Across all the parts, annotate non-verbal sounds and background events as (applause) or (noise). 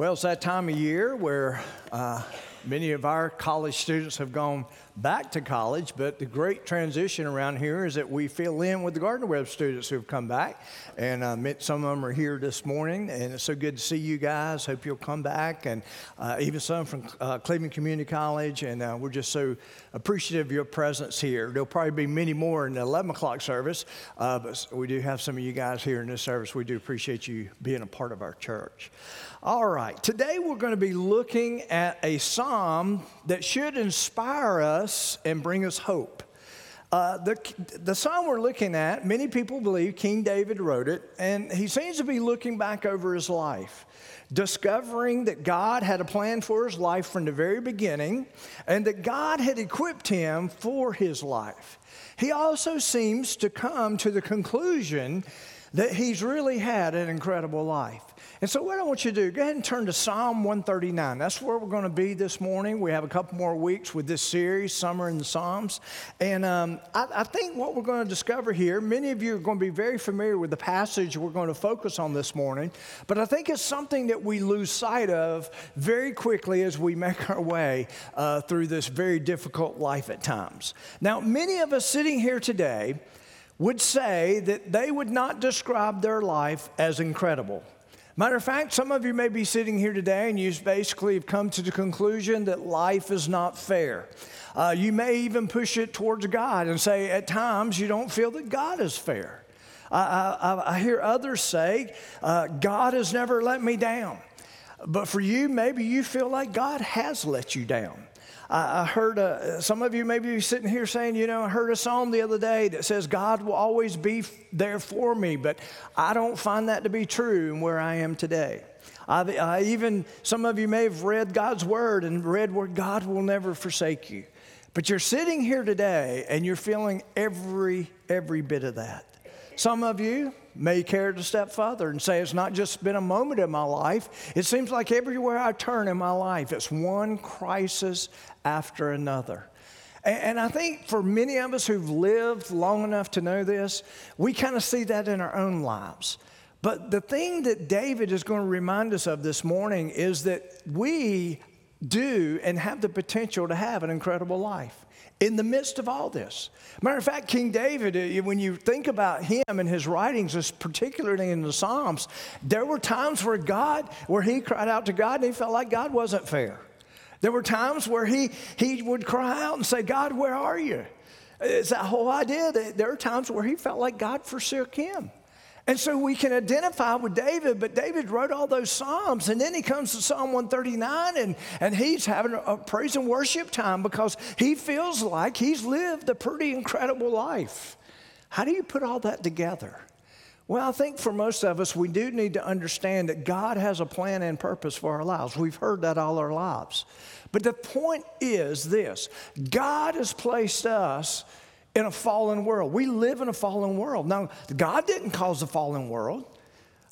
Well, it's that time of year where uh, many of our college students have gone back to college, but the great transition around here is that we fill in with the Gardner Webb students who have come back. And uh, some of them are here this morning, and it's so good to see you guys. Hope you'll come back, and uh, even some from uh, Cleveland Community College. And uh, we're just so appreciative of your presence here. There'll probably be many more in the 11 o'clock service, uh, but we do have some of you guys here in this service. We do appreciate you being a part of our church. All right, today we're going to be looking at a psalm that should inspire us and bring us hope. Uh, the, the psalm we're looking at, many people believe King David wrote it, and he seems to be looking back over his life, discovering that God had a plan for his life from the very beginning, and that God had equipped him for his life. He also seems to come to the conclusion that he's really had an incredible life. And so, what I want you to do, go ahead and turn to Psalm 139. That's where we're going to be this morning. We have a couple more weeks with this series, Summer in the Psalms. And um, I, I, think what we're going to discover here, many of you are going to be very familiar with the passage we're going to focus on this morning, but I think it's something that we lose sight of very quickly as we make our way uh, through this very difficult life at times. Now, many of us sitting here today would say that they would not describe their life as incredible. Matter of fact, some of you may be sitting here today and you basically have come to the conclusion that life is not fair. Uh, you may even push it towards God and say, at times, you don't feel that God is fair. I, I, I hear others say, uh, God has never let me down. But for you, maybe you feel like God has let you down. I, I heard uh, some of you maybe sitting here saying, you know, I heard a psalm the other day that says, God will always be there for me, but I don't find that to be true in where I am today. I, I even, some of you may have read God's word and read where God will never forsake you. But you're sitting here today and you're feeling every, every bit of that. Some of you may care to step further and say it's not just been a moment in my life. It seems like everywhere I turn in my life, it's one crisis after another. And I think for many of us who've lived long enough to know this, we kind of see that in our own lives. But the thing that David is going to remind us of this morning is that we do and have the potential to have an incredible life in the midst of all this. Matter of fact, King David, uh, when you think about him and his writings, particularly in the Psalms, there were times where God, where he cried out to God and he felt like God wasn't fair. There were times where he, he would cry out and say, God, where are you? It's that whole idea that there are times where he felt like God forsook him. And so we can identify with David, but David wrote all those Psalms. And then he comes to Psalm 139 and, and he's having a praise and worship time because he feels like he's lived a pretty incredible life. How do you put all that together? Well, I think for most of us, we do need to understand that God has a plan and purpose for our lives. We've heard that all our lives. But the point is this God has placed us in a fallen world. We live in a fallen world. Now, God didn't cause the fallen world,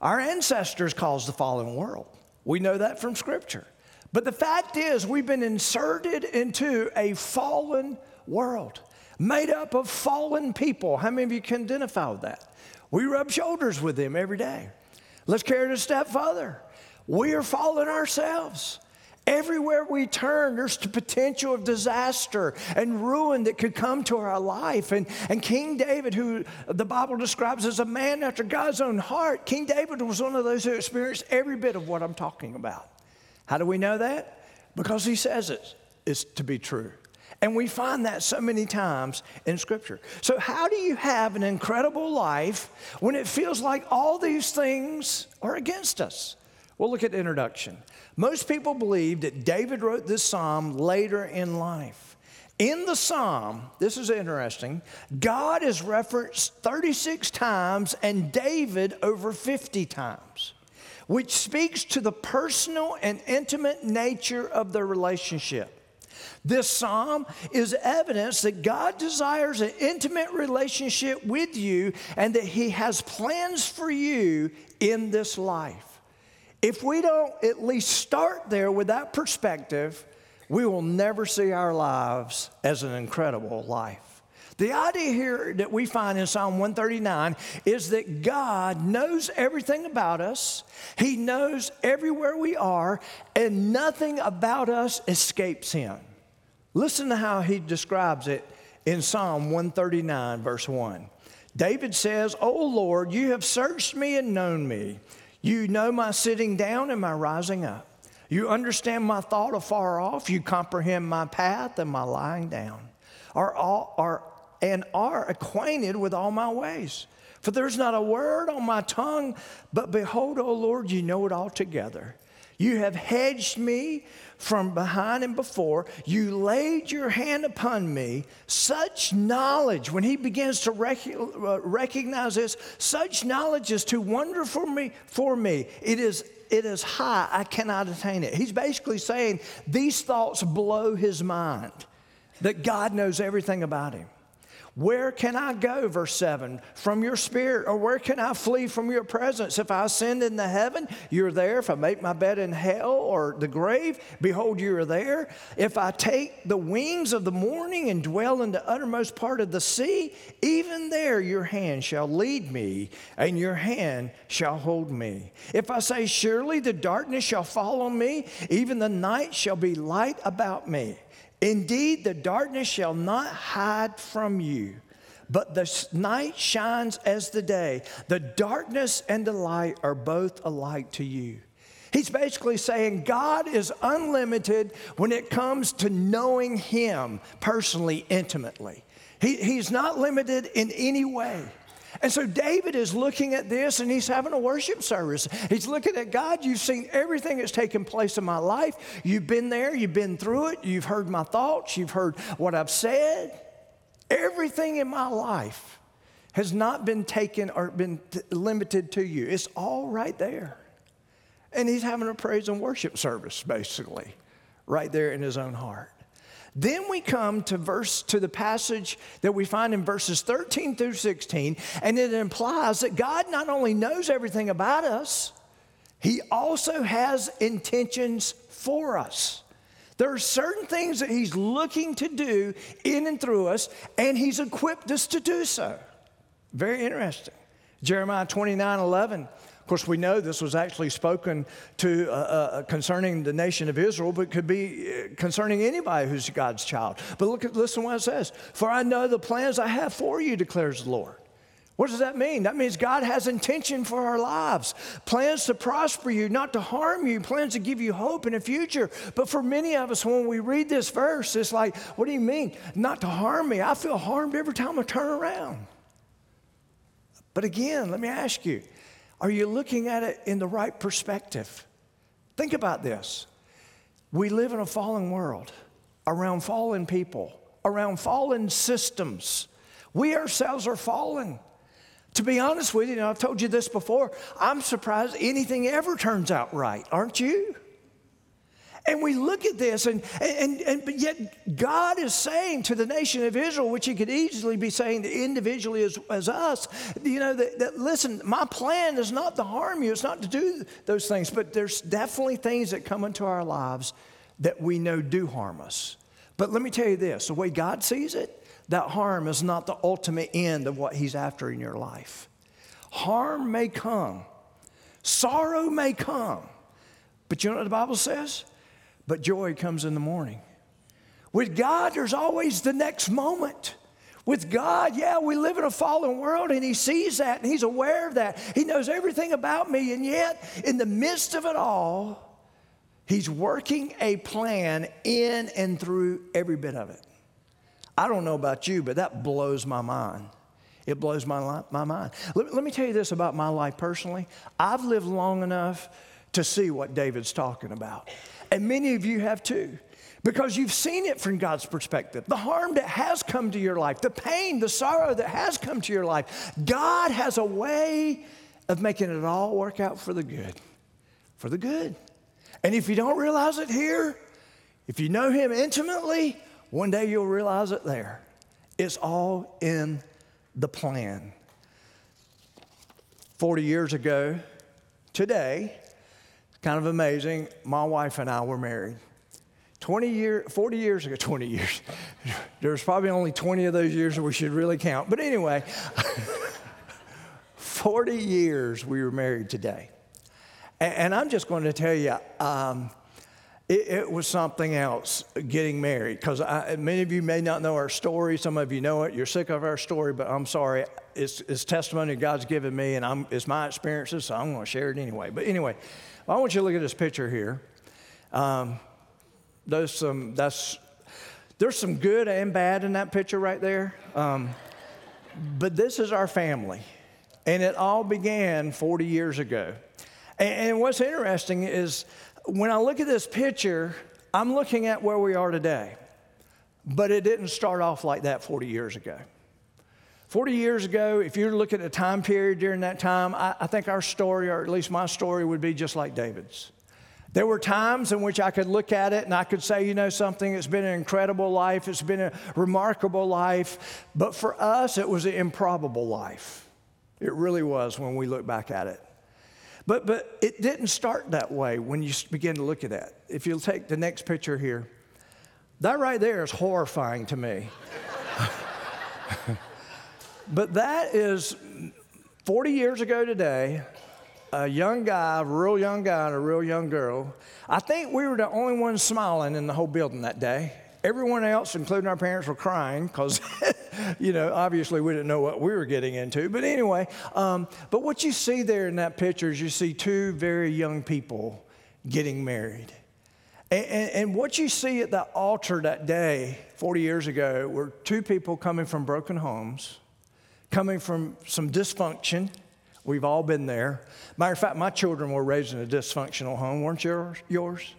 our ancestors caused the fallen world. We know that from Scripture. But the fact is, we've been inserted into a fallen world made up of fallen people. How many of you can identify with that? We rub shoulders with them every day. Let's carry it a step further. We are fallen ourselves. Everywhere we turn, there's the potential of disaster and ruin that could come to our life. And, and King David, who the Bible describes as a man after God's own heart, King David was one of those who experienced every bit of what I'm talking about. How do we know that? Because he says it is to be true. And we find that so many times in Scripture. So, how do you have an incredible life when it feels like all these things are against us? Well, look at the introduction. Most people believe that David wrote this psalm later in life. In the psalm, this is interesting, God is referenced 36 times and David over 50 times, which speaks to the personal and intimate nature of their relationship. This psalm is evidence that God desires an intimate relationship with you and that He has plans for you in this life. If we don't at least start there with that perspective, we will never see our lives as an incredible life. The idea here that we find in Psalm 139 is that God knows everything about us, He knows everywhere we are, and nothing about us escapes Him. Listen to how He describes it in Psalm 139, verse 1. David says, O Lord, you have searched me and known me. You know my sitting down and my rising up. You understand my thought afar off. You comprehend my path and my lying down. Are all, are and are acquainted with all my ways. For there's not a word on my tongue, but behold, O Lord, you know it altogether. You have hedged me from behind and before. You laid your hand upon me. Such knowledge, when he begins to rec- uh, recognize this, such knowledge is too wonderful for me. For me, it is it is high. I cannot attain it. He's basically saying these thoughts blow his mind. That God knows everything about him. Where can I go, verse 7, from your spirit? Or where can I flee from your presence? If I ascend into heaven, you're there. If I make my bed in hell or the grave, behold, you are there. If I take the wings of the morning and dwell in the uttermost part of the sea, even there your hand shall lead me, and your hand shall hold me. If I say, Surely the darkness shall fall on me, even the night shall be light about me. Indeed, the darkness shall not hide from you, but the night shines as the day. The darkness and the light are both alike to you. He's basically saying God is unlimited when it comes to knowing Him personally, intimately. He, he's not limited in any way. And so David is looking at this and he's having a worship service. He's looking at God. You've seen everything that's taken place in my life. You've been there, you've been through it, you've heard my thoughts, you've heard what I've said. Everything in my life has not been taken or been t- limited to you. It's all right there. And he's having a praise and worship service, basically, right there in his own heart. Then we come to verse to the passage that we find in verses 13 through 16, and it implies that God not only knows everything about us, he also has intentions for us. There are certain things that he's looking to do in and through us, and he's equipped us to do so. Very interesting. Jeremiah 29 11 of course, we know this was actually spoken to uh, uh, concerning the nation of Israel, but could be uh, concerning anybody who's God's child. But look at listen what it says. For I know the plans I have for you, declares the Lord. What does that mean? That means God has intention for our lives, plans to prosper you, not to harm you, plans to give you hope in the future. But for many of us, when we read this verse, it's like, what do you mean? Not to harm me. I feel harmed every time I turn around. But again, let me ask you are you looking at it in the right perspective? Think about this. We live in a fallen world, around fallen people, around fallen systems. We ourselves are fallen. To be honest with you, and I've told you this before, I'm surprised anything ever turns out right, aren't you? And we look at this, and, and, and but yet God is saying to the nation of Israel, which He could easily be saying to individually as, as us, you know, that, that listen, my plan is not to harm you, it's not to do those things, but there's definitely things that come into our lives that we know do harm us. But let me tell you this the way God sees it, that harm is not the ultimate end of what He's after in your life. Harm may come, sorrow may come, but you know what the Bible says? But joy comes in the morning. With God, there's always the next moment. With God, yeah, we live in a fallen world and He sees that and He's aware of that. He knows everything about me, and yet, in the midst of it all, He's working a plan in and through every bit of it. I don't know about you, but that blows my mind. It blows my, my mind. Let, let me tell you this about my life personally. I've lived long enough to see what David's talking about. And many of you have too because you've seen it from God's perspective. The harm that has come to your life, the pain, the sorrow that has come to your life. God has a way of making it all work out for the good. For the good. And if you don't realize it here, if you know Him intimately, one day you'll realize it there. It's all in the plan. 40 years ago, today, Kind of amazing. My wife and I were married. 20 years, 40 years ago, (laughs) 20 years. There's probably only 20 of those years that we should really count. But anyway, (laughs) 40 years we were married today. And, and I'm just going to tell you, um, it, it, was something else getting married because many of you may not know our story. Some of you know it. You're sick of our story, but I'm sorry. It's, it's testimony God's given me, and I'm, it's my experiences, so I'm going to share it anyway. But anyway, I want you to look at this picture here. Um, there's some, that's, there's some good and bad in that picture right there. Um, but this is our family, and it all began 40 years ago. and, and what's interesting is, when I look at this picture, I'm looking at where we are today. But it didn't start off like that 40 years ago. 40 years ago, if you look at the time period during that time, I, I, think our story, or at least my story, would be just like David's. There were times in which I could look at it and I could say, you know, something, it's been an incredible life, it's been a remarkable life, but for us, it was an improbable life. It really was when we look back at it. But, but it didn't start that way when you begin to look at that. If you'll take the next picture here, that right there is horrifying to me. (laughs) but that is 40 years ago today, a young guy, a real young guy, and a real young girl. I think we were the only ones smiling in the whole building that day. Everyone else, including our parents, were crying because, (laughs) you know, obviously we didn't know what we were getting into. But anyway, um, but what you see there in that picture is you see two very young people getting married. And, and, and, what you see at the altar that day, 40 years ago, were two people coming from broken homes, coming from some dysfunction. We've all been there. Matter of fact, my children were raised in a dysfunctional home, weren't yours? yours?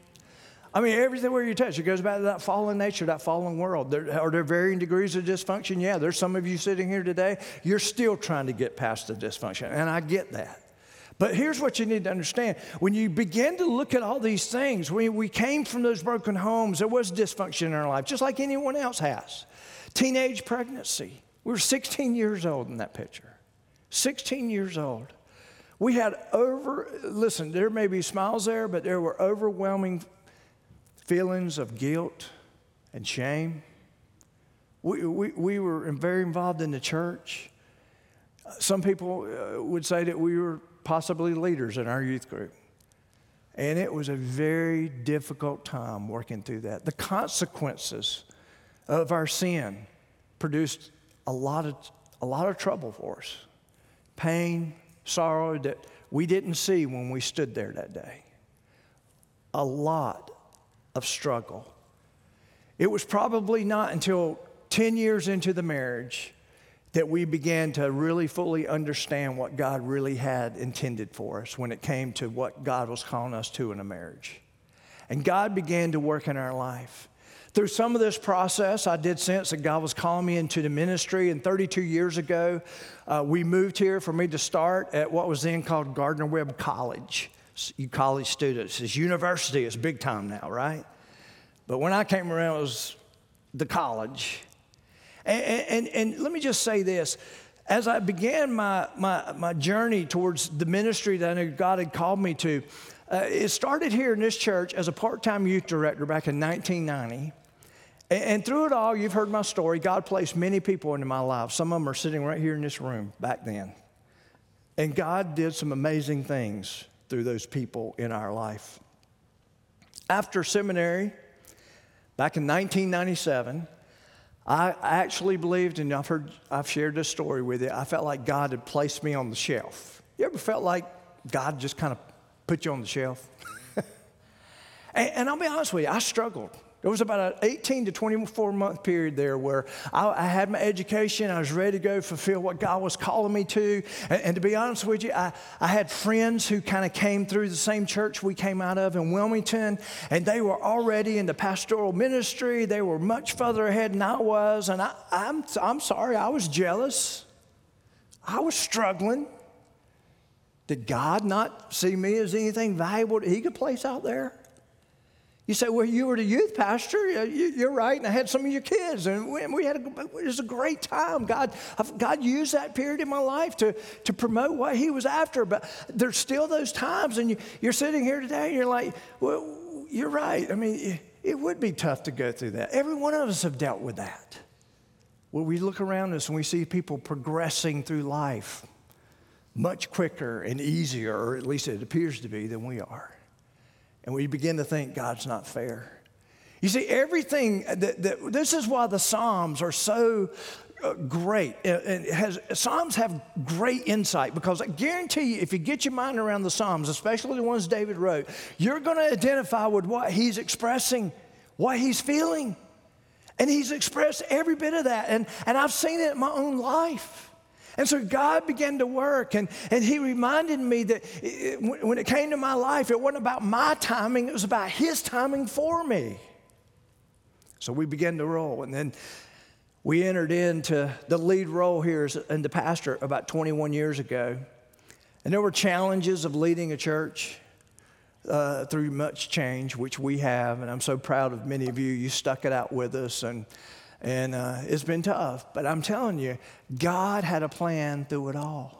I mean, everywhere you touch, it goes back to that fallen nature, that fallen world. There, are there varying degrees of dysfunction? Yeah, there's some of you sitting here today, you're still trying to get past the dysfunction, and I get that. But here's what you need to understand. When you begin to look at all these things, we, we came from those broken homes, there was dysfunction in our life, just like anyone else has. Teenage pregnancy. We were 16 years old in that picture. 16 years old. We had over, listen, there may be smiles there, but there were overwhelming feelings of guilt and shame. We, we, we were very involved in the church. Some people uh, would say that we were possibly leaders in our youth group. And it was a very difficult time working through that. The consequences of our sin produced a lot of, a lot of trouble for us pain, sorrow that we didn't see when we stood there that day. A lot of struggle. It was probably not until 10 years into the marriage that we began to really fully understand what God really had intended for us when it came to what God was calling us to in a marriage. And God began to work in our life. Through some of this process, I did sense that God was calling me into the ministry. And 32 years ago, uh, we moved here for me to start at what was then called Gardner Webb College you college students. It's university, it's big time now, right? But when I came around, it was the college. And, and, and let me just say this. As I began my, my, my journey towards the ministry that I knew God had called me to, uh, it started here in this church as a part time youth director back in 1990. And, and through it all, you've heard my story. God placed many people into my life. Some of them are sitting right here in this room back then. And God did some amazing things through those people in our life. After seminary, back in 1997, I actually believed, and I've heard, I've shared this story with you. I felt like God had placed me on the shelf. You ever felt like God just kind of put you on the shelf? (laughs) and, and I'll be honest with you, I struggled. There was about an 18 to 24 month period there where I, I, had my education. I was ready to go fulfill what God was calling me to. And, and to be honest with you, I, I had friends who kind of came through the same church we came out of in Wilmington, and they were already in the pastoral ministry. They were much further ahead than I was. And I, I'm, I'm sorry, I was jealous. I was struggling. Did God not see me as anything valuable that He could place out there? You say, well, you were the youth pastor. You're right. And I had some of your kids. And we had a, it was a great time. God, God used that period in my life to, to promote what he was after. But there's still those times. And you, are sitting here today and you're like, well, you're right. I mean, it, would be tough to go through that. Every one of us have dealt with that. When we look around us and we see people progressing through life much quicker and easier, or at least it appears to be, than we are. And we begin to think God's not fair. You see, everything that, that this is why the Psalms are so uh, great. And has, Psalms have great insight because I guarantee you, if you get your mind around the Psalms, especially the ones David wrote, you're going to identify with what he's expressing, what he's feeling. And he's expressed every bit of that. And, and I've seen it in my own life. And so God began to work, and, and He reminded me that it, when it came to my life, it wasn't about my timing, it was about His timing for me. So we began to roll. And then we entered into the lead role here in the pastor about 21 years ago. And there were challenges of leading a church uh, through much change, which we have. And I'm so proud of many of you. You stuck it out with us. And, and uh, it's been tough. But I'm telling you, God had a plan through it all.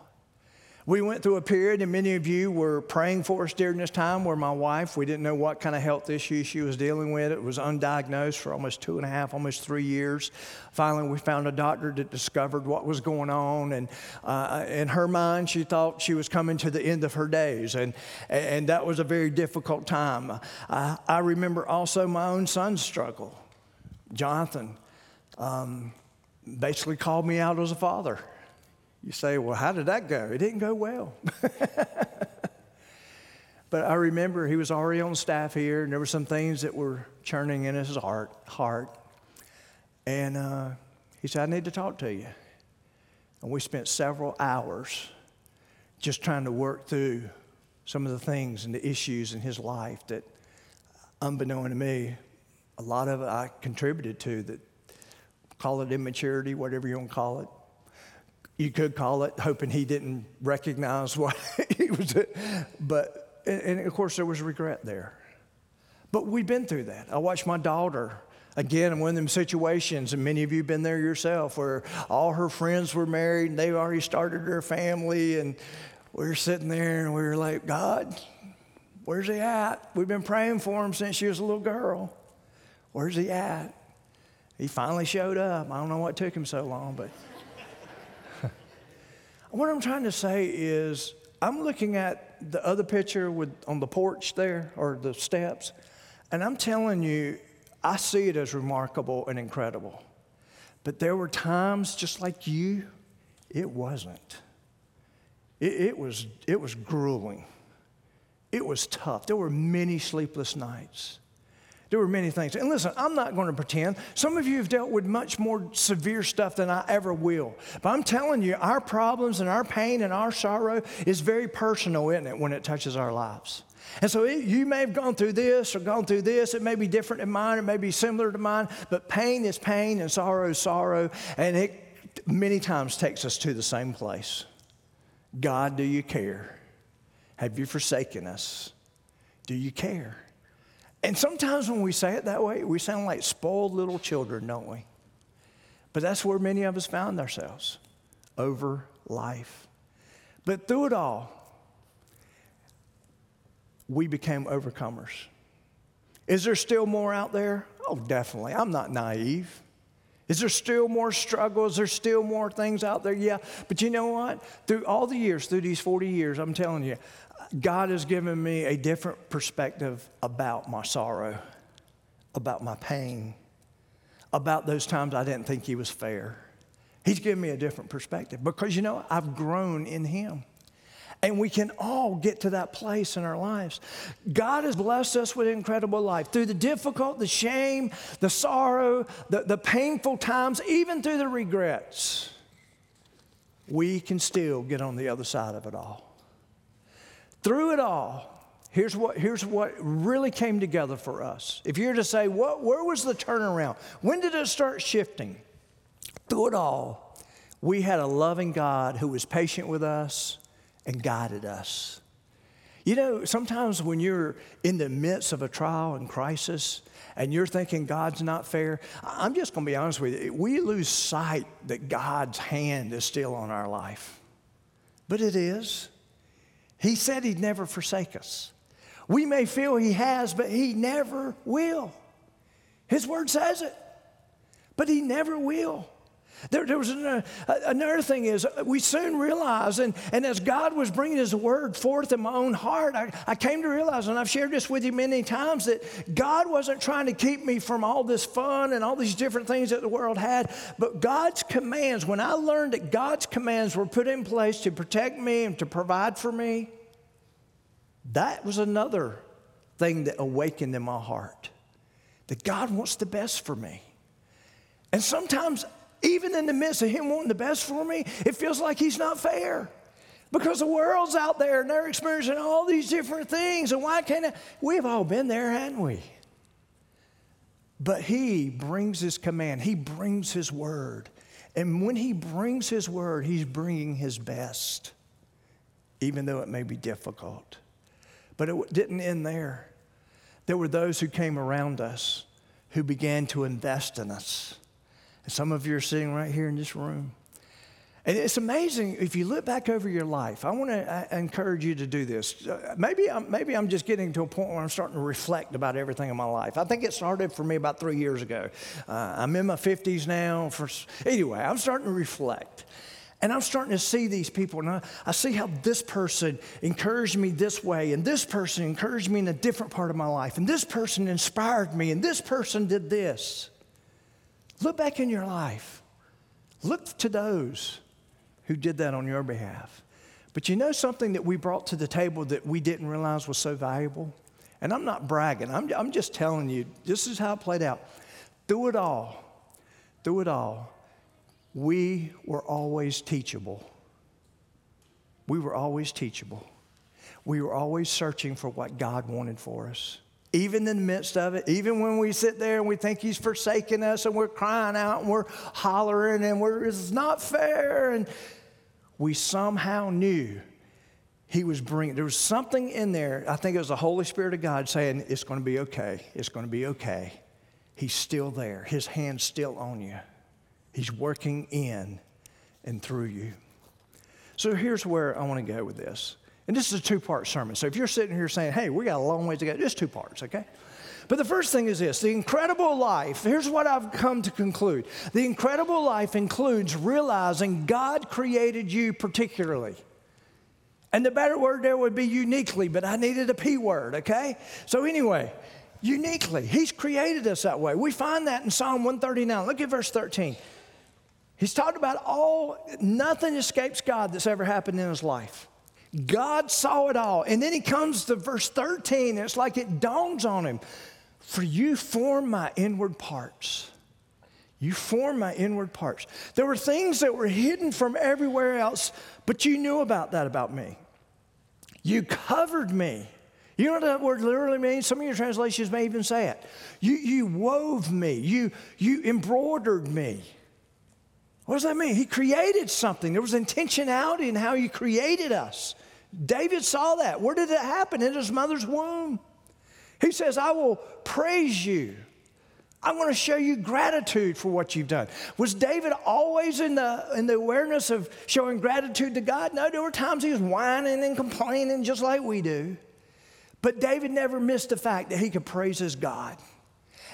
We went through a period, and many of you were praying for us during this time, where my wife, we didn't know what kind of health issues she was dealing with. It was undiagnosed for almost two and a half, almost three years. Finally, we found a doctor that discovered what was going on, and uh, in her mind, she thought she was coming to the end of her days, and, and that was a very difficult time. I, I remember also my own son's struggle. Jonathan um, basically called me out as a father. You say, well, how did that go? It didn't go well. (laughs) but I remember he was already on staff here, and there were some things that were churning in his heart. heart. And uh, he said, I need to talk to you. And we spent several hours just trying to work through some of the things and the issues in his life that, unbeknown to me, a lot of it I contributed to that, call it immaturity, whatever you want to call it you could call it, hoping he didn't recognize what (laughs) he was. But, and of course, there was regret there. But we've been through that. I watched my daughter again in one of them situations, and many of you have been there yourself, where all her friends were married and they already started their family, and we were sitting there and we were like, God, where's he at? We've been praying for him since she was a little girl. Where's he at? He finally showed up. I don't know what took him so long, but. (laughs) What I'm trying to say is, I'm looking at the other picture with, on the porch there, or the steps, and I'm telling you, I see it as remarkable and incredible. But there were times, just like you, it wasn't. It, it, was, it was grueling. It was tough. There were many sleepless nights. There were many things. And listen, I'm not going to pretend. Some of you have dealt with much more severe stuff than I ever will. But I'm telling you, our problems and our pain and our sorrow is very personal, isn't it, when it touches our lives? And so it, you may have gone through this or gone through this. It may be different than mine, it may be similar to mine, but pain is pain and sorrow is sorrow. And it many times takes us to the same place. God, do you care? Have you forsaken us? Do you care? And sometimes when we say it that way, we sound like spoiled little children, don't we? But that's where many of us found ourselves over life. But through it all, we became overcomers. Is there still more out there? Oh, definitely. I'm not naive. Is there still more struggles? Is there still more things out there? Yeah. But you know what? Through all the years, through these 40 years, I'm telling you, God has given me a different perspective about my sorrow, about my pain, about those times I didn't think He was fair. He's given me a different perspective because, you know, I've grown in Him. And we can all get to that place in our lives. God has blessed us with incredible life. Through the difficult, the shame, the sorrow, the, the painful times, even through the regrets, we can still get on the other side of it all. Through it all, here's what, here's what really came together for us. If you were to say, what, where was the turnaround? When did it start shifting? Through it all, we had a loving God who was patient with us and guided us. You know, sometimes when you're in the midst of a trial and crisis and you're thinking God's not fair, I'm just going to be honest with you. We lose sight that God's hand is still on our life. But it is. He said He'd never forsake us. We may feel He has, but He never will. His word says it, but He never will. There, there was another, uh, another, thing is uh, we soon realized, and, and as God was bringing His word forth in my own heart, I, I came to realize, and I've shared this with you many times, that God wasn't trying to keep me from all this fun and all these different things that the world had, but God's commands, when I learned that God's commands were put in place to protect me and to provide for me, that was another thing that awakened in my heart that God wants the best for me. And sometimes even in the midst of Him wanting the best for me, it feels like He's not fair. Because the world's out there and they're experiencing all these different things. And why can't I? We've all been there, haven't we? But He brings His command, He brings His word. And when He brings His word, He's bringing His best, even though it may be difficult. But it didn't end there. There were those who came around us who began to invest in us. And some of you are sitting right here in this room. And it's amazing if you look back over your life. I want to encourage you to do this. Uh, maybe I'm, maybe I'm just getting to a point where I'm starting to reflect about everything in my life. I think it started for me about three years ago. Uh, I'm in my 50s now. For, anyway, I'm starting to reflect. And I'm starting to see these people, and I, I, see how this person encouraged me this way, and this person encouraged me in a different part of my life, and this person inspired me, and this person did this. Look back in your life. Look to those who did that on your behalf. But you know something that we brought to the table that we didn't realize was so valuable? And I'm not bragging, I'm, I'm just telling you, this is how it played out. Through it all, through it all, we were always teachable. We were always teachable. We were always searching for what God wanted for us even in the midst of it, even when we sit there and we think he's forsaken us and we're crying out and we're hollering and we're, it's not fair. And we somehow knew he was bringing, there was something in there. I think it was the Holy Spirit of God saying, it's going to be okay. It's going to be okay. He's still there. His hand's still on you. He's working in and through you. So here's where I want to go with this. And this is a two part sermon. So if you're sitting here saying, hey, we got a long ways to go, just two parts, okay? But the first thing is this the incredible life, here's what I've come to conclude. The incredible life includes realizing God created you particularly. And the better word there would be uniquely, but I needed a P word, okay? So, anyway, uniquely, He's created us that way. We find that in Psalm 139. Look at verse 13. He's talked about all, nothing escapes God that's ever happened in His life. God saw it all. And then he comes to verse 13, and it's like it dawns on him For you form my inward parts. You form my inward parts. There were things that were hidden from everywhere else, but you knew about that about me. You covered me. You know what that word literally means? Some of your translations may even say it. You, you wove me, you, you embroidered me. What does that mean? He created something. There was intentionality in how he created us. David saw that. Where did it happen? In his mother's womb. He says, I will praise you. I want to show you gratitude for what you've done. Was David always in the, in the awareness of showing gratitude to God? No, there were times he was whining and complaining just like we do. But David never missed the fact that he could praise his God.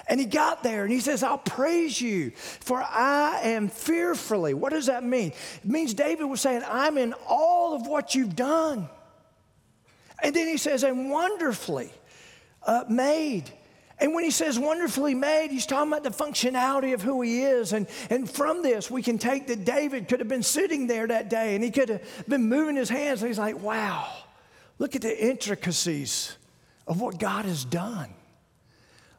And he got there and he says, I'll praise you, for I am fearfully. What does that mean? It means David was saying, I'm in all of what you've done. And then he says, and wonderfully uh, made. And when he says wonderfully made, he's talking about the functionality of who he is. And, and from this, we can take that David could have been sitting there that day and he could have been moving his hands. And he's like, wow, look at the intricacies of what God has done.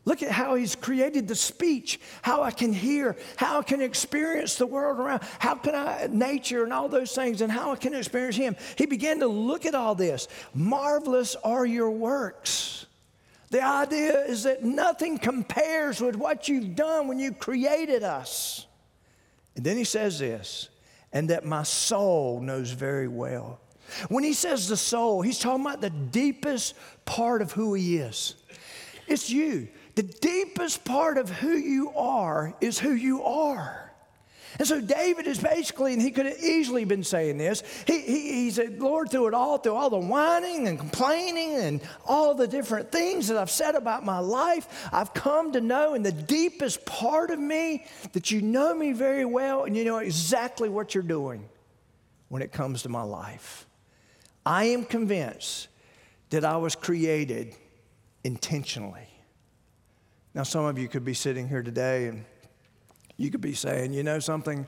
Look at how he's created the speech, how I can hear, how I can experience the world around, how can I, nature and all those things, and how I can experience him. He began to look at all this. Marvelous are your works. The idea is that nothing compares with what you've done when you created us. And then he says this, and that my soul knows very well. When he says the soul, he's talking about the deepest part of who he is. It's you. The deepest part of who you are is who you are. And so David is basically, and he could have easily been saying this, he, he, he, said, Lord, through it all, through all the whining and complaining and all the different things that I've said about my life, I've come to know in the deepest part of me that you know me very well and you know exactly what you're doing when it comes to my life. I am convinced that I was created intentionally. Now, some of you could be sitting here today and you could be saying, you know something,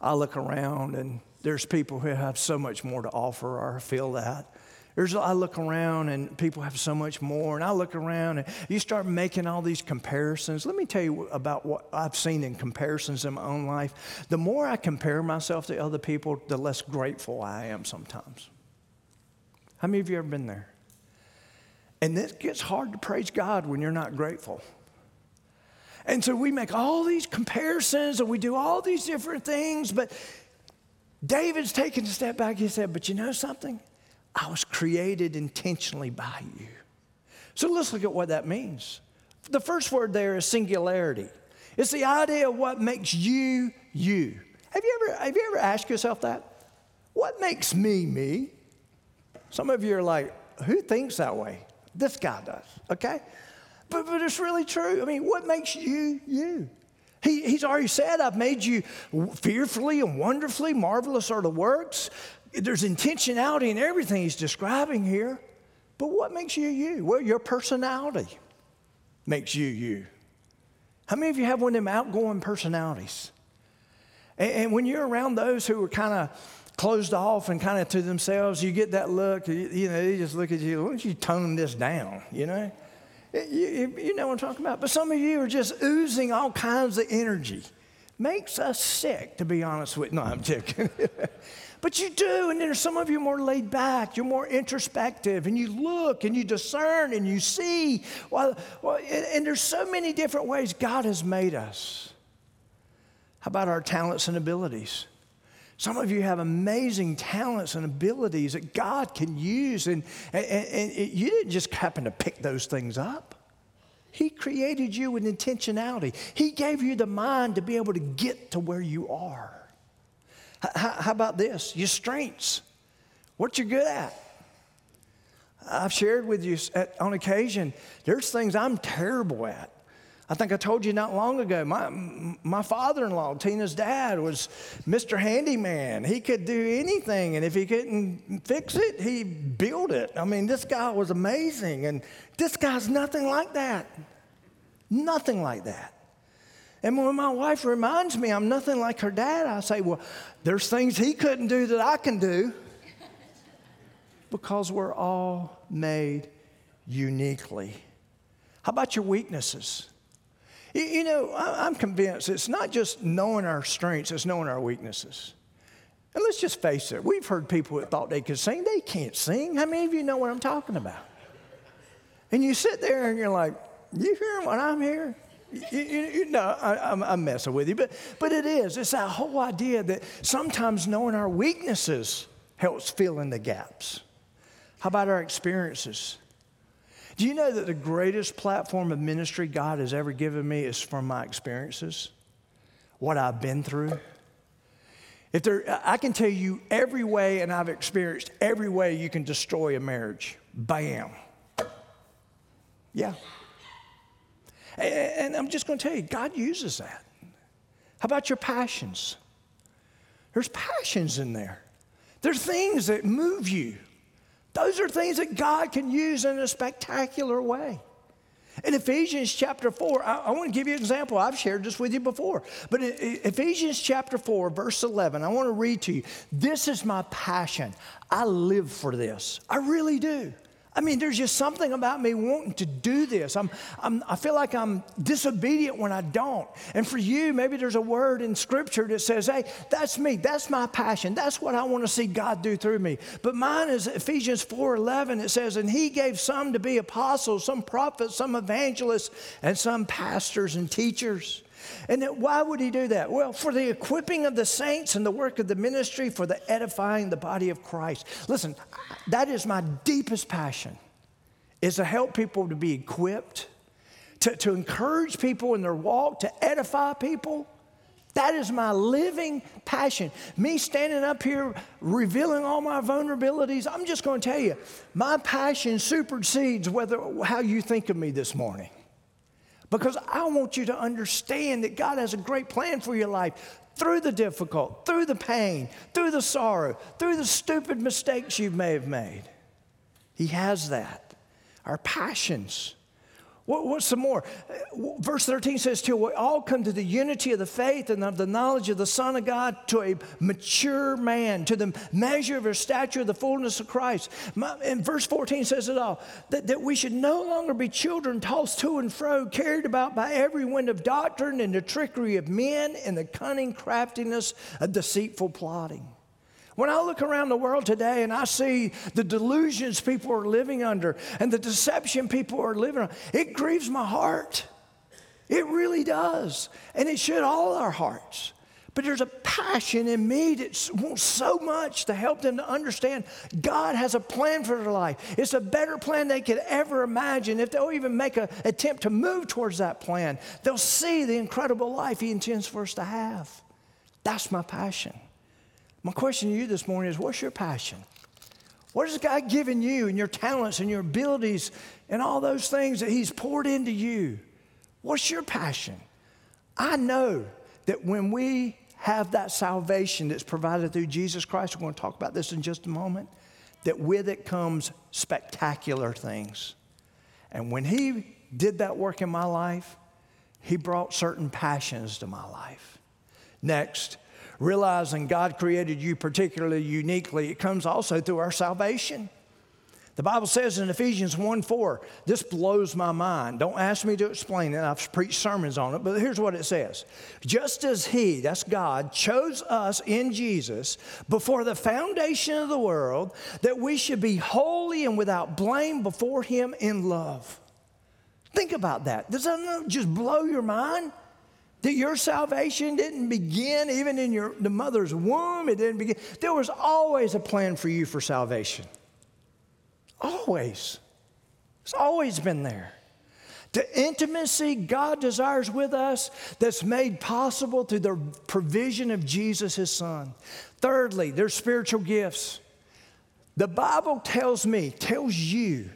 I look around and there's people who have so much more to offer, or I feel that. There's, I look around and people have so much more, and I look around and you start making all these comparisons. Let me tell you about what I've seen in comparisons in my own life. The more I compare myself to other people, the less grateful I am sometimes. How many of you ever been there? And it gets hard to praise God when you're not grateful. And so we make all these comparisons and we do all these different things, but David's taking a step back. He said, But you know something? I was created intentionally by you. So let's look at what that means. The first word there is singularity. It's the idea of what makes you you. Have you ever, have you ever asked yourself that? What makes me me? Some of you are like, who thinks that way? This guy does, okay? But, but it's really true. I mean, what makes you you? He, he's already said, I've made you fearfully and wonderfully, marvelous are the works. There's intentionality in everything he's describing here. But what makes you you? Well, your personality makes you you. How many of you have one of them outgoing personalities? And, and when you're around those who are kind of closed off and kind of to themselves, you get that look, you, you know, they just look at you, why don't you tone this down, you know? You, you know what I'm talking about. But some of you are just oozing all kinds of energy. Makes us sick, to be honest with you. No, I'm joking. (laughs) but you do, and there's some of you more laid back, you're more introspective, and you look and you discern and you see. Well, well and, and there's so many different ways God has made us. How about our talents and abilities? Some of you have amazing talents and abilities that God can use, and, and, and you didn't just happen to pick those things up. He created you with intentionality. He gave you the mind to be able to get to where you are. How, how about this? Your strengths. What you're good at. I've shared with you at, on occasion, there's things I'm terrible at. I think I told you not long ago, my, my father in law, Tina's dad, was Mr. Handyman. He could do anything, and if he couldn't fix it, he built it. I mean, this guy was amazing, and this guy's nothing like that. Nothing like that. And when my wife reminds me I'm nothing like her dad, I say, Well, there's things he couldn't do that I can do (laughs) because we're all made uniquely. How about your weaknesses? You know, I'm convinced it's not just knowing our strengths, it's knowing our weaknesses. And let's just face it, we've heard people that thought they could sing, they can't sing. How many of you know what I'm talking about? And you sit there and you're like, you hearing what I'm hearing? You, you, you know, I, am messing with you, but, but it is. It's that whole idea that sometimes knowing our weaknesses helps fill in the gaps. How about our experiences? Do you know that the greatest platform of ministry God has ever given me is from my experiences? What I've been through? If there, I can tell you every way, and I've experienced every way you can destroy a marriage. Bam. Yeah. And I'm just going to tell you, God uses that. How about your passions? There's passions in there. There's things that move you. Those are things that God can use in a spectacular way. In Ephesians chapter 4, I, I, want to give you an example. I've shared this with you before. But in Ephesians chapter 4, verse 11, I want to read to you. This is my passion. I live for this. I really do. I mean, there's just something about me wanting to do this. I'm, I'm, I feel like I'm disobedient when I don't. And for you, maybe there's a word in Scripture that says, hey, that's me. That's my passion. That's what I want to see God do through me. But mine is Ephesians 4.11. It says, and he gave some to be apostles, some prophets, some evangelists, and some pastors and teachers. And why would he do that? Well, for the equipping of the saints and the work of the ministry, for the edifying the body of Christ. Listen, that is my deepest passion, is to help people to be equipped, to, to encourage people in their walk, to edify people. That is my living passion. Me standing up here revealing all my vulnerabilities, I'm just going to tell you, my passion supersedes whether how you think of me this morning. Because I want you to understand that God has a great plan for your life through the difficult, through the pain, through the sorrow, through the stupid mistakes you may have made. He has that. Our passions. What, what's some more? Verse 13 says, Till we all come to the unity of the faith and of the knowledge of the Son of God, to a mature man, to the measure of a stature of the fullness of Christ. My, and verse 14 says it all that, that we should no longer be children tossed to and fro, carried about by every wind of doctrine and the trickery of men and the cunning craftiness of deceitful plotting. When I look around the world today and I see the delusions people are living under and the deception people are living on, it grieves my heart. It really does. And it should all our hearts. But there's a passion in me that wants so much to help them to understand God has a plan for their life. It's a better plan they could ever imagine. If they'll even make an attempt to move towards that plan, they'll see the incredible life He intends for us to have. That's my passion. My question to you this morning is what's your passion? What has God given you and your talents and your abilities and all those things that He's poured into you? What's your passion? I know that when we have that salvation that's provided through Jesus Christ, we're going to talk about this in just a moment, that with it comes spectacular things. And when He did that work in my life, He brought certain passions to my life. Next, realizing God created you particularly uniquely, it comes also through our salvation. The Bible says in Ephesians 1 4, this blows my mind. Don't ask me to explain it. I've preached sermons on it, but here's what it says Just as He, that's God, chose us in Jesus before the foundation of the world, that we should be holy and without blame before Him in love. Think about that. Does that just blow your mind? That your salvation didn't begin even in your, the mother's womb. It didn't begin. There was always a plan for you for salvation. Always. It's always been there. The intimacy God desires with us that's made possible through the provision of Jesus, his son. Thirdly, there's spiritual gifts. The Bible tells me, tells you,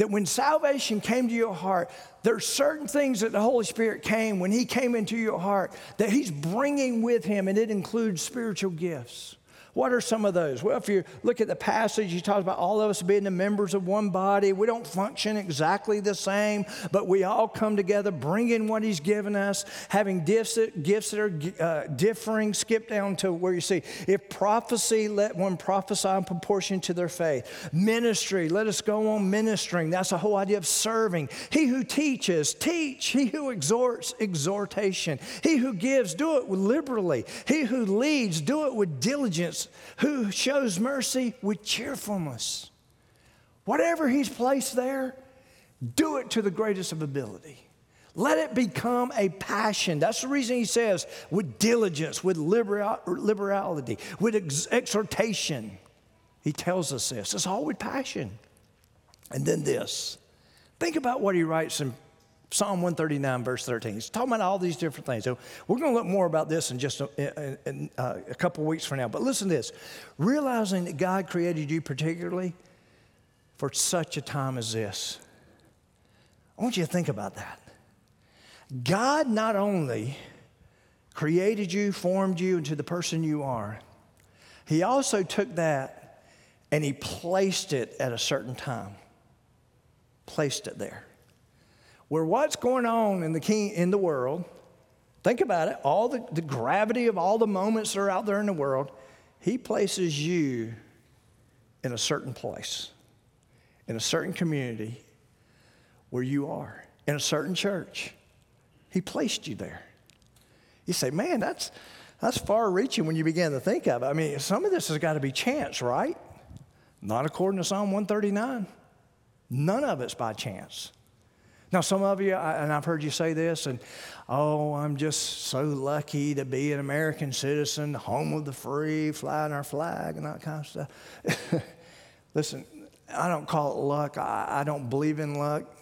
that when salvation came to your heart, there's certain things that the Holy Spirit came when He came into your heart that He's bringing with Him, and it includes spiritual gifts. What are some of those? Well, if you look at the passage, he talks about all of us being the members of one body. We don't function exactly the same, but we all come together, bringing what he's given us, having gifts that, gifts that are uh, differing. Skip down to where you see, if prophecy, let one prophesy in proportion to their faith. Ministry, let us go on ministering. That's the whole idea of serving. He who teaches, teach. He who exhorts, exhortation. He who gives, do it liberally. He who leads, do it with diligence who shows mercy with cheerfulness. Whatever He's placed there, do it to the greatest of ability. Let it become a passion. That's the reason he says, with diligence, with liberality, with ex- exhortation. He tells us this. It's all with passion. And then this. Think about what he writes in Psalm 139, verse 13. He's talking about all these different things. So we're going to look more about this in just a, in, uh, a couple weeks from now. But listen to this realizing that God created you particularly for such a time as this. I want you to think about that. God not only created you, formed you into the person you are, He also took that and He placed it at a certain time, placed it there where what's going on in the, king, in the world, think about it, all the, the gravity of all the moments that are out there in the world, he places you in a certain place, in a certain community where you are, in a certain church. He placed you there. You say, man, that's, that's far reaching when you begin to think of it. I mean, some of this has got to be chance, right? Not according to Psalm 139. None of it's by chance. Now, some of you, and I've heard you say this, and oh, I'm just so lucky to be an American citizen, home of the free, flying our flag, and that kind of stuff. (laughs) Listen, I don't call it luck. I, I don't believe in luck.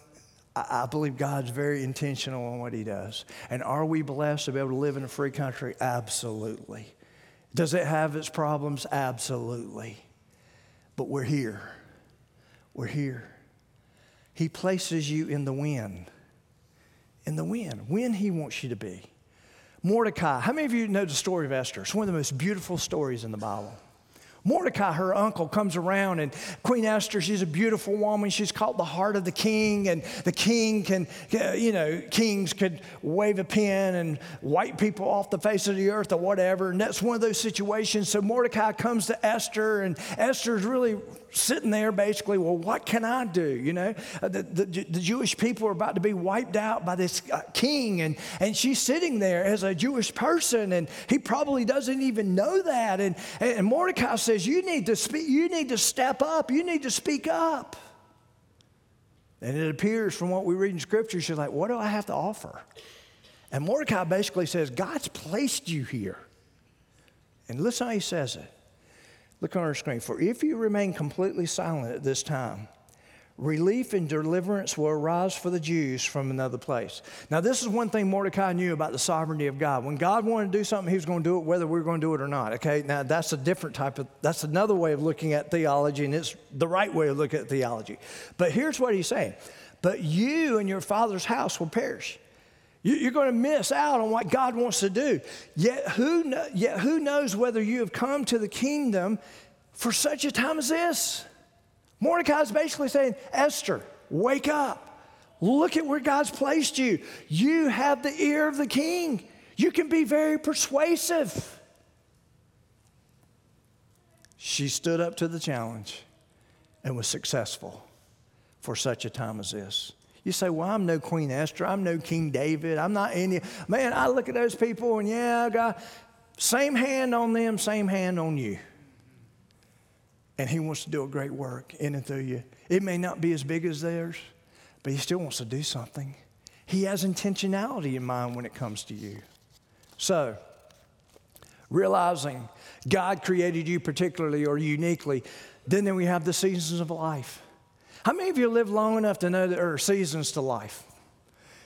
I, I believe God's very intentional on what He does. And are we blessed to be able to live in a free country? Absolutely. Does it have its problems? Absolutely. But we're here. We're here. He places you in the wind. In the wind, when He wants you to be. Mordecai, how many of you know the story of Esther? It's one of the most beautiful stories in the Bible. Mordecai, her uncle, comes around, and Queen Esther, she's a beautiful woman. She's called the heart of the king, and the king can, you know, kings could wave a pen and wipe people off the face of the earth or whatever. And that's one of those situations. So Mordecai comes to Esther, and Esther's really sitting there basically, well, what can I do? You know, uh, the, the, the, Jewish people are about to be wiped out by this uh, king, and, and she's sitting there as a Jewish person, and he probably doesn't even know that. And, and Mordecai says, You need to speak, you need to step up, you need to speak up. And it appears from what we read in Scripture, she's like, What do I have to offer? And Mordecai basically says, God's placed you here. And listen how he says it. Look on our screen. For if you remain completely silent at this time, relief and deliverance will arise for the Jews from another place. Now, this is one thing Mordecai knew about the sovereignty of God. When God wanted to do something, he was going to do it whether we are going to do it or not. Okay, now that's a different type of, that's another way of looking at theology, and it's the right way of looking at theology. But here's what he's saying But you and your father's house will perish. You're going to miss out on what God wants to do. Yet who, yet who knows whether you have come to the kingdom for such a time as this? Mordecai is basically saying, Esther, wake up. Look at where God's placed you. You have the ear of the king. You can be very persuasive. She stood up to the challenge and was successful for such a time as this. You say, well, I'm no Queen Esther. I'm no King David. I'm not any. Man, I look at those people and yeah, God, same hand on them, same hand on you. And He wants to do a great work in and through you. It may not be as big as theirs, but He still wants to do something. He has intentionality in mind when it comes to you. So, realizing God created you particularly or uniquely, then, then we have the seasons of life. How many of you live long enough to know that there are seasons to life?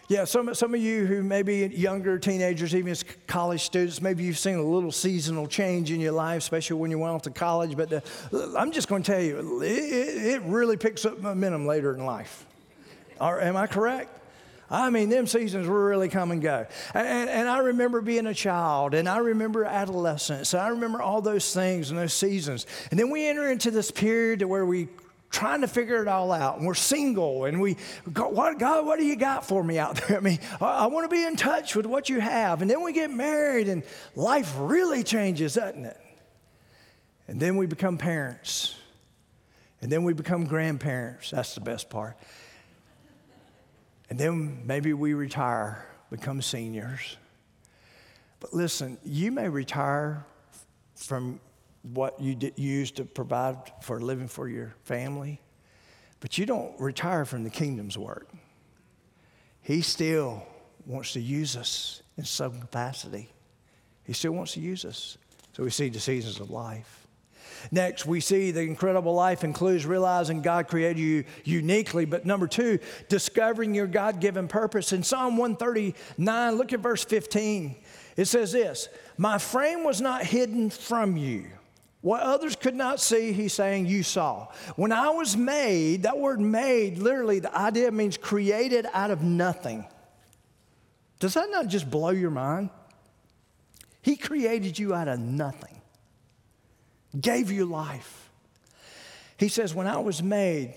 Yeah, some, some of you who may be younger teenagers, even as college students, maybe you've seen a little seasonal change in your life, especially when you went off to college. But uh, I'm just going to tell you, it, it, really picks up momentum later in life. Or, am I correct? I mean, them seasons really come and go. And, and, I remember being a child, and I remember adolescence, and I remember all those things and those seasons. And then we enter into this period where we trying to figure it all out. And we're single and we go, what, God, what do you got for me out there? (laughs) I mean, I, I want to be in touch with what you have. And then we get married and life really changes, doesn't it? And then we become parents. And then we become grandparents. That's the best part. And then maybe we retire, become seniors. But listen, you may retire from what you use to provide for a living for your family, but you don't retire from the kingdom's work. He still wants to use us in some capacity. He still wants to use us. So we see the seasons of life. Next, we see the incredible life includes realizing God created you uniquely. But number two, discovering your God given purpose. In Psalm 139, look at verse 15. It says this My frame was not hidden from you what others could not see, he's saying, you saw. When I was made, that word made, literally, the idea means created out of nothing. Does that not just blow your mind? He created you out of nothing, gave you life. He says, When I was made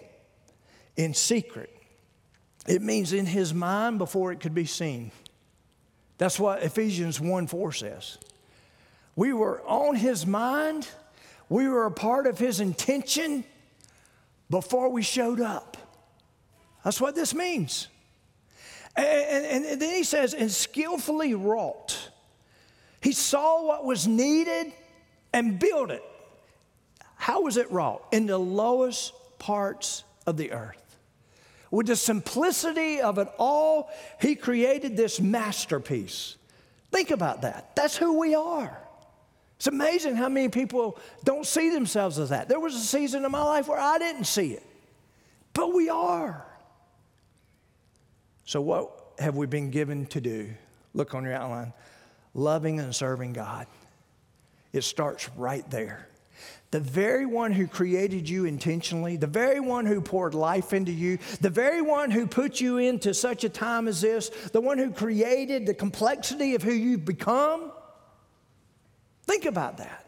in secret, it means in his mind before it could be seen. That's what Ephesians 1 4 says. We were on his mind we were a part of his intention before we showed up. That's what this means. And, and, and, then he says, and skillfully wrought. He saw what was needed and built it. How was it wrought? In the lowest parts of the earth. With the simplicity of it all, he created this masterpiece. Think about that. That's who we are. It's amazing how many people don't see themselves as that. There was a season in my life where I didn't see it, but we are. So, what have we been given to do? Look on your outline loving and serving God. It starts right there. The very one who created you intentionally, the very one who poured life into you, the very one who put you into such a time as this, the one who created the complexity of who you've become. Think about that.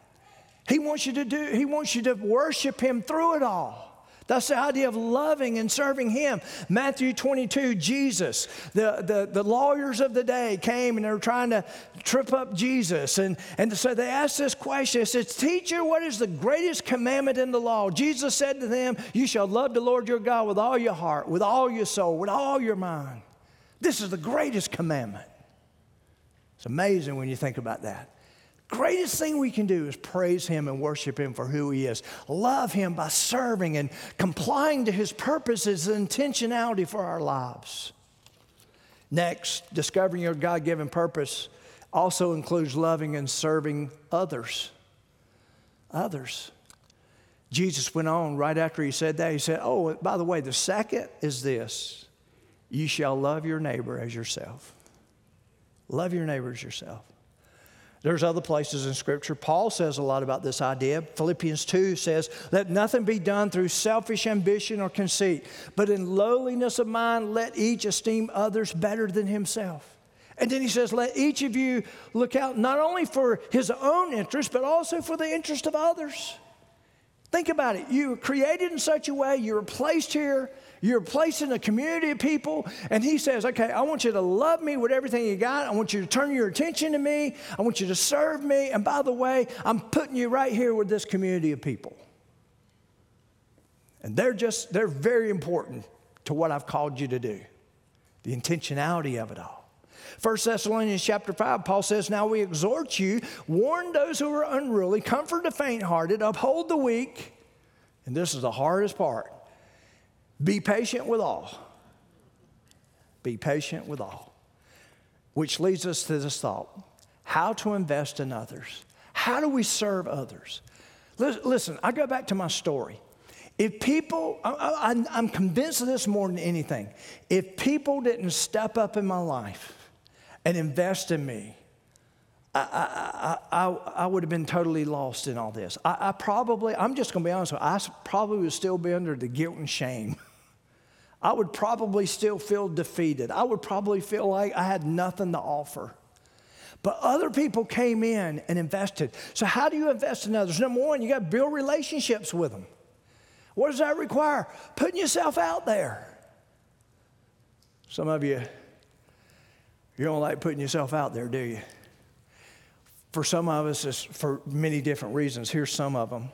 He wants you to do, he wants you to worship him through it all. That's the idea of loving and serving Him. Matthew 22, Jesus, the, the, the lawyers of the day came and they were trying to trip up Jesus. And, and so they asked this question. It says, Teacher, what is the greatest commandment in the law? Jesus said to them, You shall love the Lord your God with all your heart, with all your soul, with all your mind. This is the greatest commandment. It's amazing when you think about that greatest thing we can do is praise Him and worship Him for who He is. Love Him by serving and complying to His purposes and intentionality for our lives. Next, discovering your God given purpose also includes loving and serving others. Others. Jesus went on right after he said that. He said, Oh, by the way, the second is this you shall love your neighbor as yourself. Love your neighbor as yourself. There's other places in Scripture. Paul says a lot about this idea. Philippians 2 says, Let nothing be done through selfish ambition or conceit, but in lowliness of mind, let each esteem others better than himself. And then he says, Let each of you look out not only for his own interest, but also for the interest of others. Think about it. You were created in such a way, you were placed here you're placing a community of people, and he says, Okay, I want you to love me with everything you got. I want you to turn your attention to me. I want you to serve me. And by the way, I'm putting you right here with this community of people. And they're just, they're very important to what I've called you to do, the intentionality of it all. 1 Thessalonians chapter 5, Paul says, Now we exhort you, warn those who are unruly, comfort the faint hearted, uphold the weak. And this is the hardest part be patient with all. Be patient with all. Which leads us to this thought how to invest in others. How do we serve others? Listen, I go back to my story. If people, I, am convinced of this more than anything. If people didn't step up in my life and invest in me, I, I, I, I would have been totally lost in all this. I, I probably, I'm just going to be honest with you, I probably would still be under the guilt and shame I would probably still feel defeated. I would probably feel like I had nothing to offer. But other people came in and invested. So, how do you invest in others? Number one, you got to build relationships with them. What does that require? Putting yourself out there. Some of you, you don't like putting yourself out there, do you? For some of us, it's for many different reasons. Here's some of them.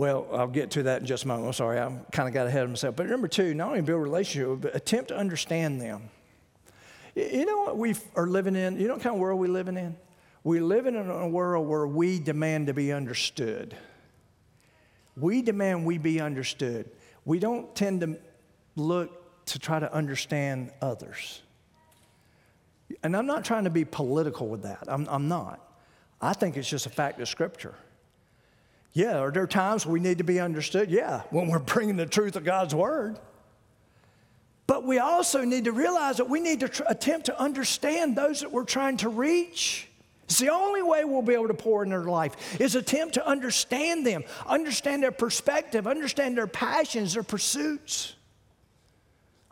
Well, I'll get to that in just a moment. I'm sorry, I kind of got ahead of myself. But number two, not only build relationship, but attempt to understand them. You know what we are living in? You know what kind of world we're living in? We're living in a world where we demand to be understood. We demand we be understood. We don't tend to look to try to understand others. And I'm not trying to be political with that. I'm, I'm not. I think it's just a fact of Scripture. Yeah, are there times we need to be understood? Yeah, when we're bringing the truth of God's word. But we also need to realize that we need to tr- attempt to understand those that we're trying to reach. It's the only way we'll be able to pour in their life is attempt to understand them, understand their perspective, understand their passions, their pursuits.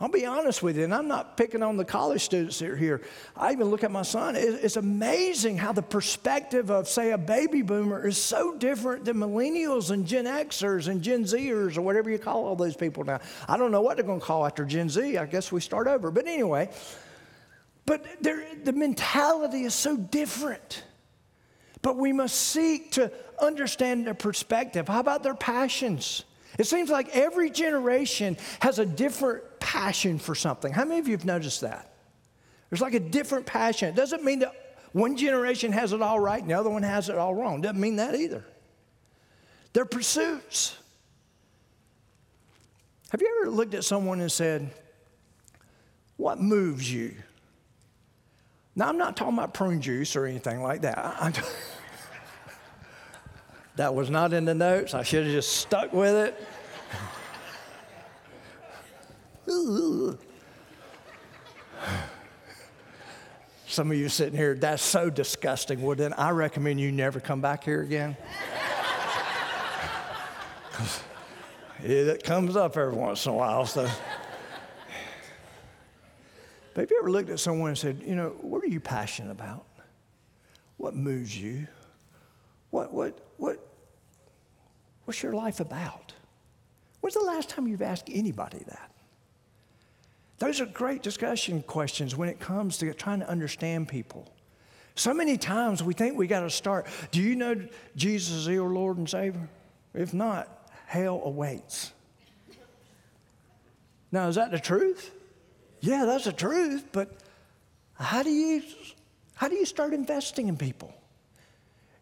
I'll be honest with you, and I'm not picking on the college students that are here. I even look at my son. It's amazing how the perspective of, say, a baby boomer is so different than millennials and Gen Xers and Gen Zers or whatever you call all those people now. I don't know what they're going to call after Gen Z. I guess we start over. But anyway, but the mentality is so different. But we must seek to understand their perspective. How about their passions? It seems like every generation has a different passion for something. How many of you have noticed that? There's like a different passion. It doesn't mean that one generation has it all right and the other one has it all wrong. Doesn't mean that either. Their pursuits. Have you ever looked at someone and said, What moves you? Now, I'm not talking about prune juice or anything like that. (laughs) that was not in the notes. I should have just stuck with it. (sighs) some of you sitting here, that's so disgusting. Well, then I recommend you never come back here again. (laughs) it comes up every once in a while. So. But have you ever looked at someone and said, you know, what are you passionate about? What moves you? What, what, what, what's your life about? When's the last time you've asked anybody that? Those are great discussion questions when it comes to trying to understand people. So many times we think we got to start. Do you know Jesus is your Lord and Savior? If not, hell awaits. Now, is that the truth? Yeah, that's the truth, but how do you how do you start investing in people?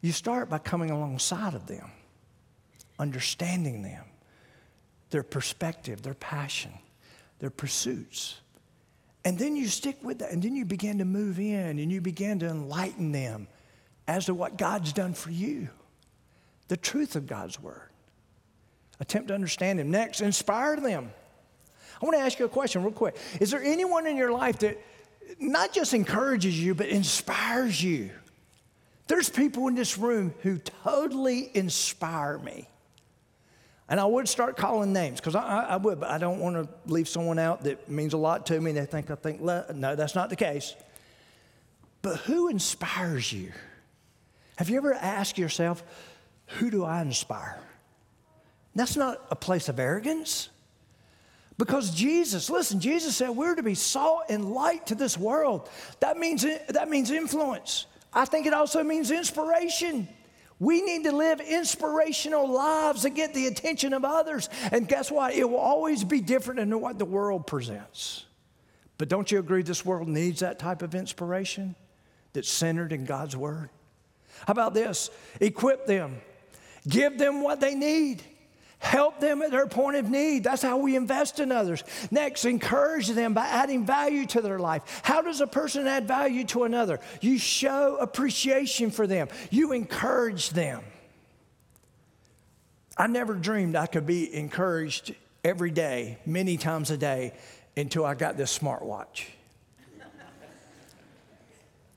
You start by coming alongside of them, understanding them, their perspective, their passion, their pursuits. And then you stick with that, and then you begin to move in and you begin to enlighten them as to what God's done for you, the truth of God's word. Attempt to understand Him. Next, inspire them. I want to ask you a question real quick. Is there anyone in your life that not just encourages you, but inspires you? There's people in this room who totally inspire me. And I would start calling names because I, I, would, but I don't want to leave someone out that means a lot to me. and They think I think, no, that's not the case. But who inspires you? Have you ever asked yourself, who do I inspire? That's not a place of arrogance. Because Jesus, listen, Jesus said we're to be salt and light to this world. That means, that means influence. I think it also means inspiration. We need to live inspirational lives to get the attention of others. And guess what? It will always be different than what the world presents. But don't you agree this world needs that type of inspiration that's centered in God's Word? How about this? Equip them, give them what they need. Help them at their point of need. That's how we invest in others. Next, encourage them by adding value to their life. How does a person add value to another? You show appreciation for them, you encourage them. I never dreamed I could be encouraged every day, many times a day, until I got this smartwatch.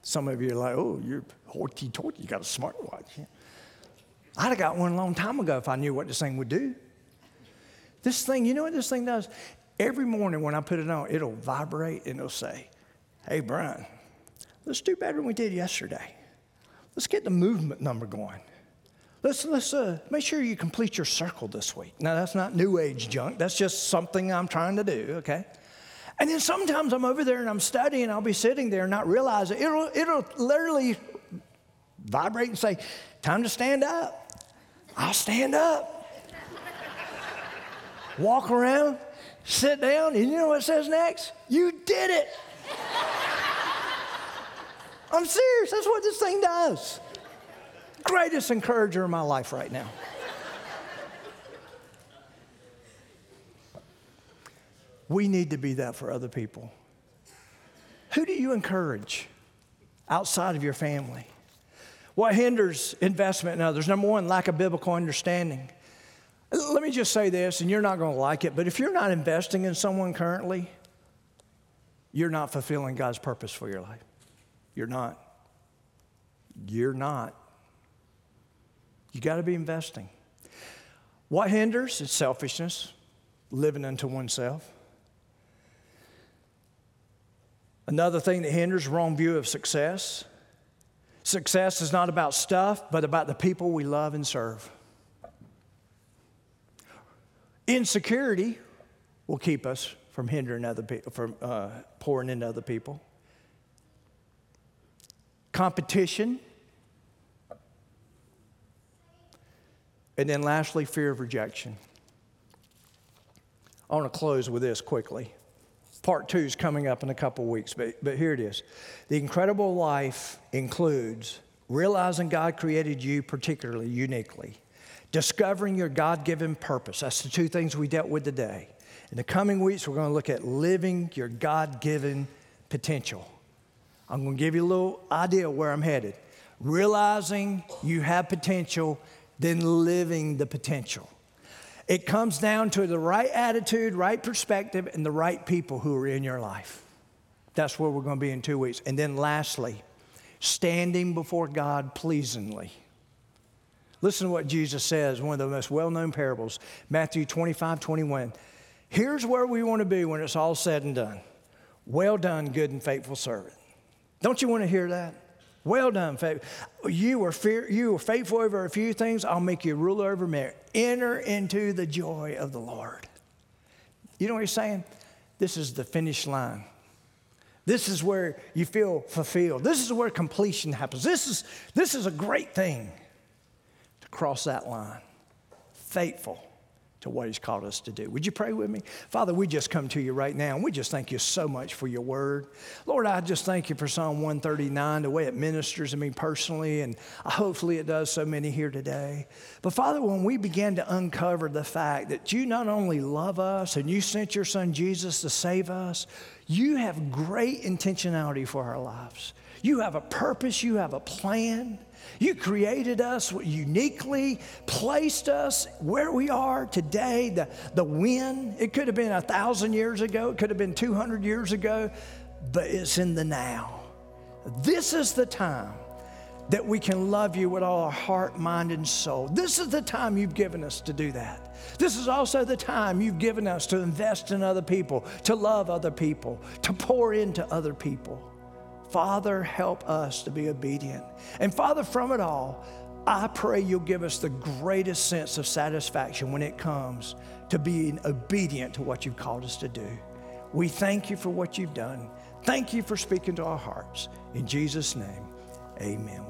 Some of you are like, oh, you're hoity toity, you got a smartwatch. I'd have got one a long time ago if I knew what this thing would do. This thing, you know what this thing does? Every morning when I put it on, it'll vibrate and it'll say, Hey, Brian, let's do better than we did yesterday. Let's get the movement number going. Let's, let's uh, make sure you complete your circle this week. Now, that's not new age junk. That's just something I'm trying to do, okay? And then sometimes I'm over there and I'm studying, I'll be sitting there and not realize it. It'll, it'll literally vibrate and say, Time to stand up. I'll stand up. Walk around, sit down, and you know what it says next? You did it. I'm serious. That's what this thing does. Greatest encourager in my life right now. we need to be that for other people. Who do you encourage outside of your family? What hinders investment in others? Number one, lack of biblical understanding. Let me just say this, and you're not going to like it, but if you're not investing in someone currently, you're not fulfilling God's purpose for your life. You're not. You're not. You got to be investing. What hinders? It's selfishness, living unto oneself. Another thing that hinders wrong view of success. Success is not about stuff, but about the people we love and serve. Insecurity will keep us from hindering other people, from uh, pouring into other people. Competition. And then lastly, fear of rejection. I want to close with this quickly. Part two is coming up in a couple weeks, but, but here it is. The incredible life includes realizing God created you particularly uniquely, discovering your God given purpose. That's the two things we dealt with today. In the coming weeks, we're going to look at living your God given potential. I'm going to give you a little idea where I'm headed. Realizing you have potential, then living the potential. It comes down to the right attitude, right perspective, and the right people who are in your life. That's where we're going to be in two weeks. And then lastly, standing before God pleasingly. Listen to what Jesus says, one of the most well known parables, Matthew 25, 21. Here's where we want to be when it's all said and done. Well done, good and faithful servant. Don't you want to hear that? Well done, faithful. You were, fear, you were faithful over a few things, I'll make you ruler over many. Enter into the joy of the Lord. You know what he's saying? This is the finish line. This is where you feel fulfilled. This is where completion happens. This is, this is a great thing to cross that line. Faithful to what He's called us to do. Would you pray with me? Father, we just come to you right now and we just thank you so much for your word. Lord, I just thank you for Psalm 139, the way it ministers to me personally, and hopefully it does so many here today. But Father, when we began to uncover the fact that you not only love us and you sent your son Jesus to save us, you have great intentionality for our lives. You have a purpose, you have a plan. You created us uniquely, placed us where we are today. The, the when, it could have been a thousand years ago, it could have been 200 years ago, but it's in the now. This is the time that we can love you with all our heart, mind, and soul. This is the time you've given us to do that. This is also the time you've given us to invest in other people, to love other people, to pour into other people. Father, help us to be obedient. And Father, from it all, I pray you'll give us the greatest sense of satisfaction when it comes to being obedient to what you've called us to do. We thank you for what you've done. Thank you for speaking to our hearts. In Jesus' name, amen.